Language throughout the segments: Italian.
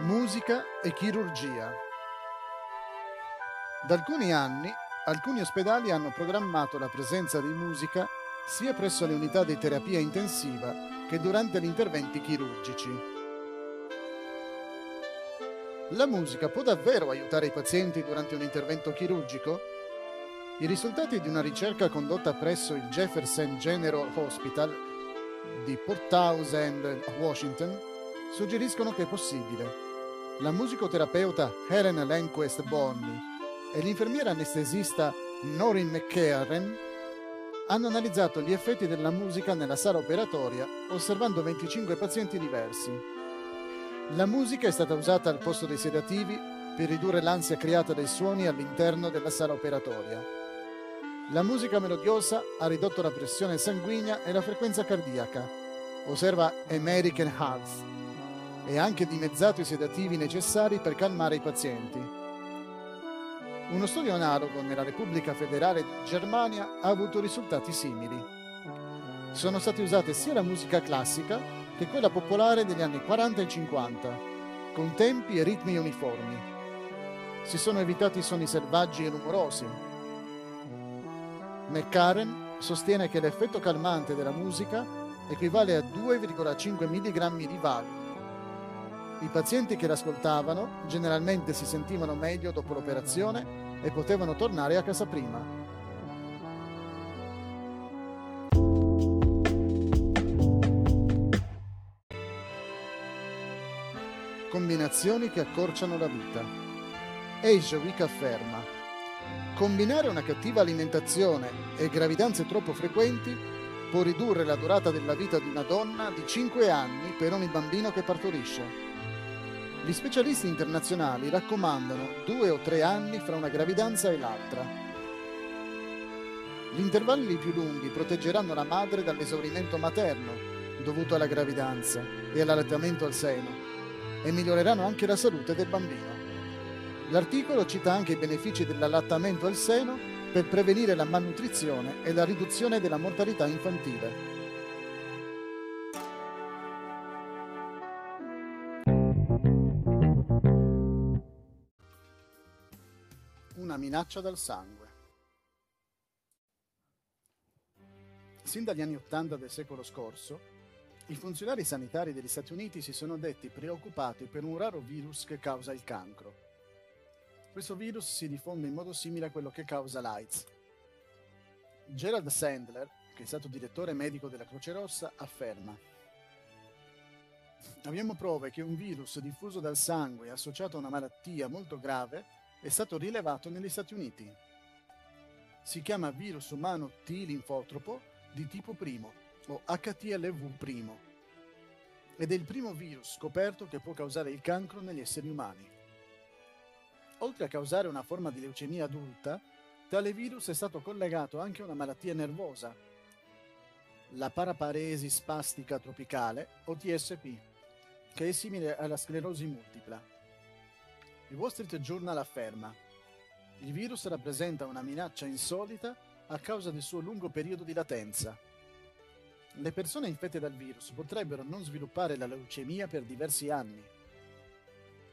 musica e chirurgia. Da alcuni anni alcuni ospedali hanno programmato la presenza di musica sia presso le unità di terapia intensiva che durante gli interventi chirurgici. La musica può davvero aiutare i pazienti durante un intervento chirurgico? I risultati di una ricerca condotta presso il Jefferson General Hospital di Port Townsend, Washington, suggeriscono che è possibile. La musicoterapeuta Helen Lenquest Bonney e l'infermiera anestesista Noreen McCarran hanno analizzato gli effetti della musica nella sala operatoria osservando 25 pazienti diversi. La musica è stata usata al posto dei sedativi per ridurre l'ansia creata dai suoni all'interno della sala operatoria. La musica melodiosa ha ridotto la pressione sanguigna e la frequenza cardiaca, osserva American Hearts, e anche dimezzato i sedativi necessari per calmare i pazienti. Uno studio analogo nella Repubblica Federale di Germania ha avuto risultati simili. Sono state usate sia la musica classica che quella popolare degli anni 40 e 50, con tempi e ritmi uniformi. Si sono evitati suoni selvaggi e rumorosi. McCarran sostiene che l'effetto calmante della musica equivale a 2,5 mg di Valium i pazienti che l'ascoltavano generalmente si sentivano meglio dopo l'operazione e potevano tornare a casa prima. Combinazioni che accorciano la vita. Asia afferma Combinare una cattiva alimentazione e gravidanze troppo frequenti può ridurre la durata della vita di una donna di 5 anni per ogni bambino che partorisce. Gli specialisti internazionali raccomandano due o tre anni fra una gravidanza e l'altra. Gli intervalli più lunghi proteggeranno la madre dall'esaurimento materno dovuto alla gravidanza e all'allattamento al seno e miglioreranno anche la salute del bambino. L'articolo cita anche i benefici dell'allattamento al seno per prevenire la malnutrizione e la riduzione della mortalità infantile. Una minaccia dal sangue. Sin dagli anni Ottanta del secolo scorso, i funzionari sanitari degli Stati Uniti si sono detti preoccupati per un raro virus che causa il cancro. Questo virus si diffonde in modo simile a quello che causa l'AIDS. Gerald Sandler, che è stato direttore medico della Croce Rossa, afferma Abbiamo prove che un virus diffuso dal sangue associato a una malattia molto grave è stato rilevato negli Stati Uniti. Si chiama virus umano T linfotropo di tipo primo o HTLV ed è il primo virus scoperto che può causare il cancro negli esseri umani. Oltre a causare una forma di leucemia adulta, tale virus è stato collegato anche a una malattia nervosa, la paraparesi spastica tropicale o TSP, che è simile alla sclerosi multipla. Il Wall Street Journal afferma il virus rappresenta una minaccia insolita a causa del suo lungo periodo di latenza. Le persone infette dal virus potrebbero non sviluppare la leucemia per diversi anni,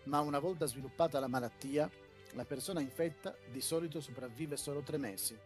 ma una volta sviluppata la malattia, la persona infetta di solito sopravvive solo tre mesi.